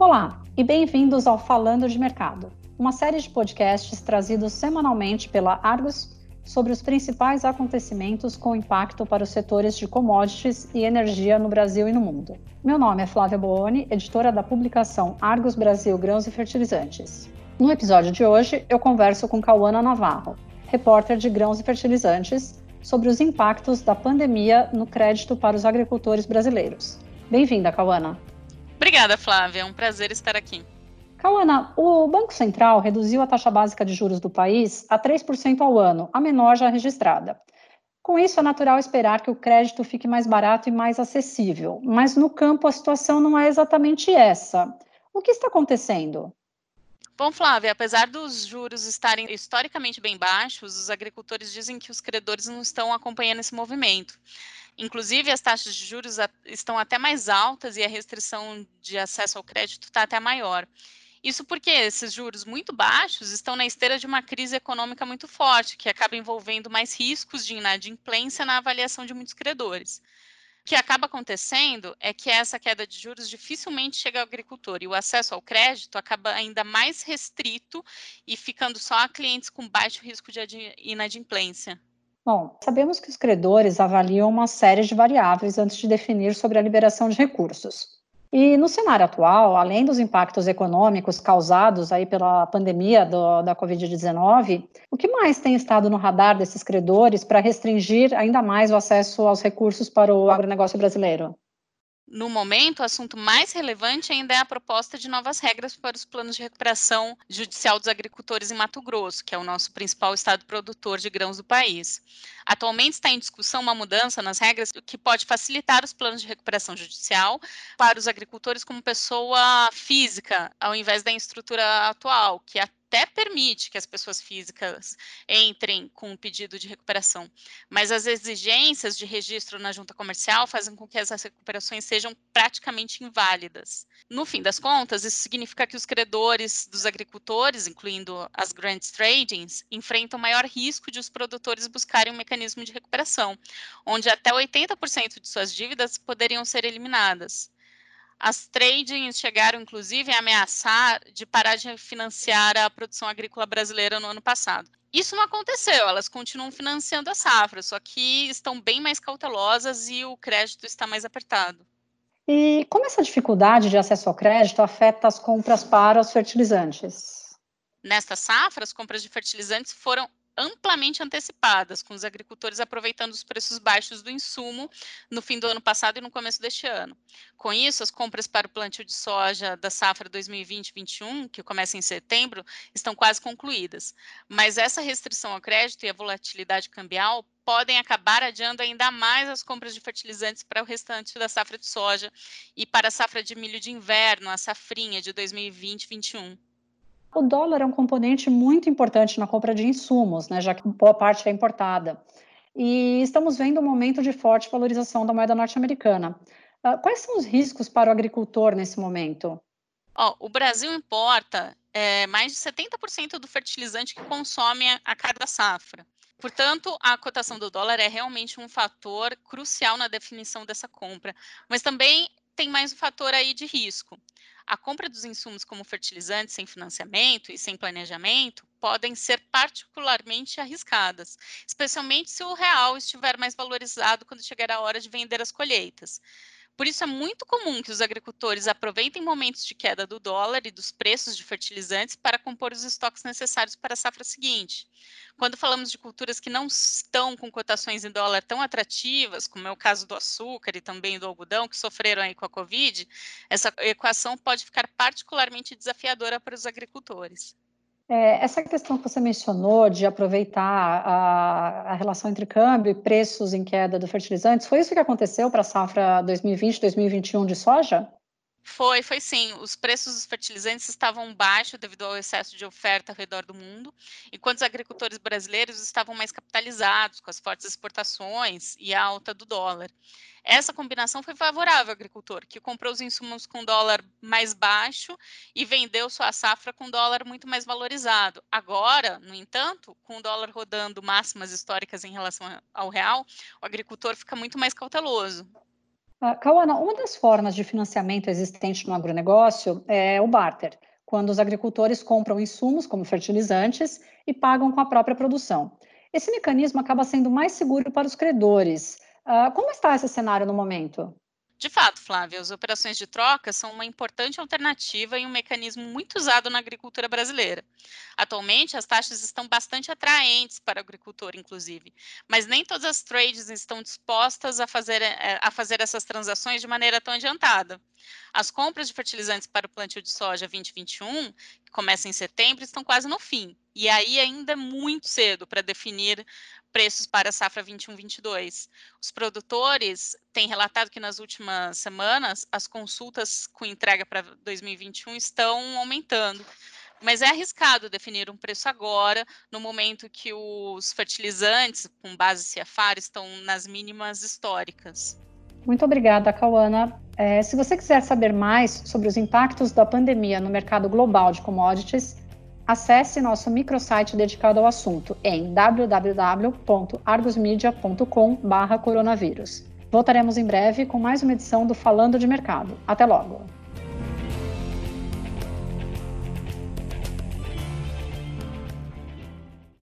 Olá e bem-vindos ao Falando de Mercado, uma série de podcasts trazidos semanalmente pela Argos sobre os principais acontecimentos com impacto para os setores de commodities e energia no Brasil e no mundo. Meu nome é Flávia Booni, editora da publicação Argos Brasil Grãos e Fertilizantes. No episódio de hoje, eu converso com Cauana Navarro, repórter de Grãos e Fertilizantes, sobre os impactos da pandemia no crédito para os agricultores brasileiros. Bem-vinda, Cauana. Obrigada, Flávia. É um prazer estar aqui. Cauana, o Banco Central reduziu a taxa básica de juros do país a 3% ao ano, a menor já registrada. Com isso, é natural esperar que o crédito fique mais barato e mais acessível. Mas no campo a situação não é exatamente essa. O que está acontecendo? Bom, Flávia, apesar dos juros estarem historicamente bem baixos, os agricultores dizem que os credores não estão acompanhando esse movimento. Inclusive, as taxas de juros estão até mais altas e a restrição de acesso ao crédito está até maior. Isso porque esses juros muito baixos estão na esteira de uma crise econômica muito forte, que acaba envolvendo mais riscos de inadimplência na avaliação de muitos credores. O que acaba acontecendo é que essa queda de juros dificilmente chega ao agricultor e o acesso ao crédito acaba ainda mais restrito e ficando só a clientes com baixo risco de inadimplência. Bom, sabemos que os credores avaliam uma série de variáveis antes de definir sobre a liberação de recursos. E no cenário atual, além dos impactos econômicos causados aí pela pandemia do, da Covid-19, o que mais tem estado no radar desses credores para restringir ainda mais o acesso aos recursos para o agronegócio brasileiro? No momento, o assunto mais relevante ainda é a proposta de novas regras para os planos de recuperação judicial dos agricultores em Mato Grosso, que é o nosso principal estado produtor de grãos do país. Atualmente está em discussão uma mudança nas regras que pode facilitar os planos de recuperação judicial para os agricultores como pessoa física, ao invés da estrutura atual, que até permite que as pessoas físicas entrem com um pedido de recuperação, mas as exigências de registro na junta comercial fazem com que essas recuperações sejam praticamente inválidas. No fim das contas, isso significa que os credores dos agricultores, incluindo as grandes tradings, enfrentam maior risco de os produtores buscarem um mecanismo de recuperação, onde até 80% de suas dívidas poderiam ser eliminadas. As tradings chegaram, inclusive, a ameaçar de parar de financiar a produção agrícola brasileira no ano passado. Isso não aconteceu, elas continuam financiando a safra, só que estão bem mais cautelosas e o crédito está mais apertado. E como essa dificuldade de acesso ao crédito afeta as compras para os fertilizantes? Nesta safra, as compras de fertilizantes foram amplamente antecipadas, com os agricultores aproveitando os preços baixos do insumo no fim do ano passado e no começo deste ano. Com isso, as compras para o plantio de soja da safra 2020-21, que começa em setembro, estão quase concluídas. Mas essa restrição ao crédito e a volatilidade cambial podem acabar adiando ainda mais as compras de fertilizantes para o restante da safra de soja e para a safra de milho de inverno, a safrinha de 2020-21. O dólar é um componente muito importante na compra de insumos, né, já que boa parte é importada. E estamos vendo um momento de forte valorização da moeda norte-americana. Uh, quais são os riscos para o agricultor nesse momento? Oh, o Brasil importa é, mais de 70% do fertilizante que consome a cada safra. Portanto, a cotação do dólar é realmente um fator crucial na definição dessa compra, mas também tem mais um fator aí de risco. A compra dos insumos como fertilizantes sem financiamento e sem planejamento podem ser particularmente arriscadas, especialmente se o real estiver mais valorizado quando chegar a hora de vender as colheitas. Por isso, é muito comum que os agricultores aproveitem momentos de queda do dólar e dos preços de fertilizantes para compor os estoques necessários para a safra seguinte. Quando falamos de culturas que não estão com cotações em dólar tão atrativas, como é o caso do açúcar e também do algodão, que sofreram aí com a Covid, essa equação pode ficar particularmente desafiadora para os agricultores. É, essa questão que você mencionou de aproveitar a, a, relação entre câmbio e preços em queda do fertilizantes, foi isso que aconteceu para a safra 2020-2021 de soja? Foi, foi sim. Os preços dos fertilizantes estavam baixos devido ao excesso de oferta ao redor do mundo, enquanto os agricultores brasileiros estavam mais capitalizados com as fortes exportações e a alta do dólar. Essa combinação foi favorável ao agricultor, que comprou os insumos com dólar mais baixo e vendeu sua safra com dólar muito mais valorizado. Agora, no entanto, com o dólar rodando máximas históricas em relação ao real, o agricultor fica muito mais cauteloso. Uh, Cauana, uma das formas de financiamento existente no agronegócio é o barter, quando os agricultores compram insumos como fertilizantes e pagam com a própria produção. Esse mecanismo acaba sendo mais seguro para os credores. Uh, como está esse cenário no momento? De fato, Flávia, as operações de troca são uma importante alternativa e um mecanismo muito usado na agricultura brasileira. Atualmente, as taxas estão bastante atraentes para o agricultor, inclusive, mas nem todas as trades estão dispostas a fazer, eh, a fazer essas transações de maneira tão adiantada. As compras de fertilizantes para o plantio de soja 2021, que começa em setembro, estão quase no fim. E aí ainda é muito cedo para definir preços para a safra 21-22. Os produtores têm relatado que nas últimas semanas as consultas com entrega para 2021 estão aumentando. Mas é arriscado definir um preço agora, no momento que os fertilizantes com base CFAR estão nas mínimas históricas. Muito obrigada, Cauana. É, se você quiser saber mais sobre os impactos da pandemia no mercado global de commodities, Acesse nosso microsite dedicado ao assunto em www.argusmedia.com/coronavírus. Voltaremos em breve com mais uma edição do Falando de Mercado. Até logo!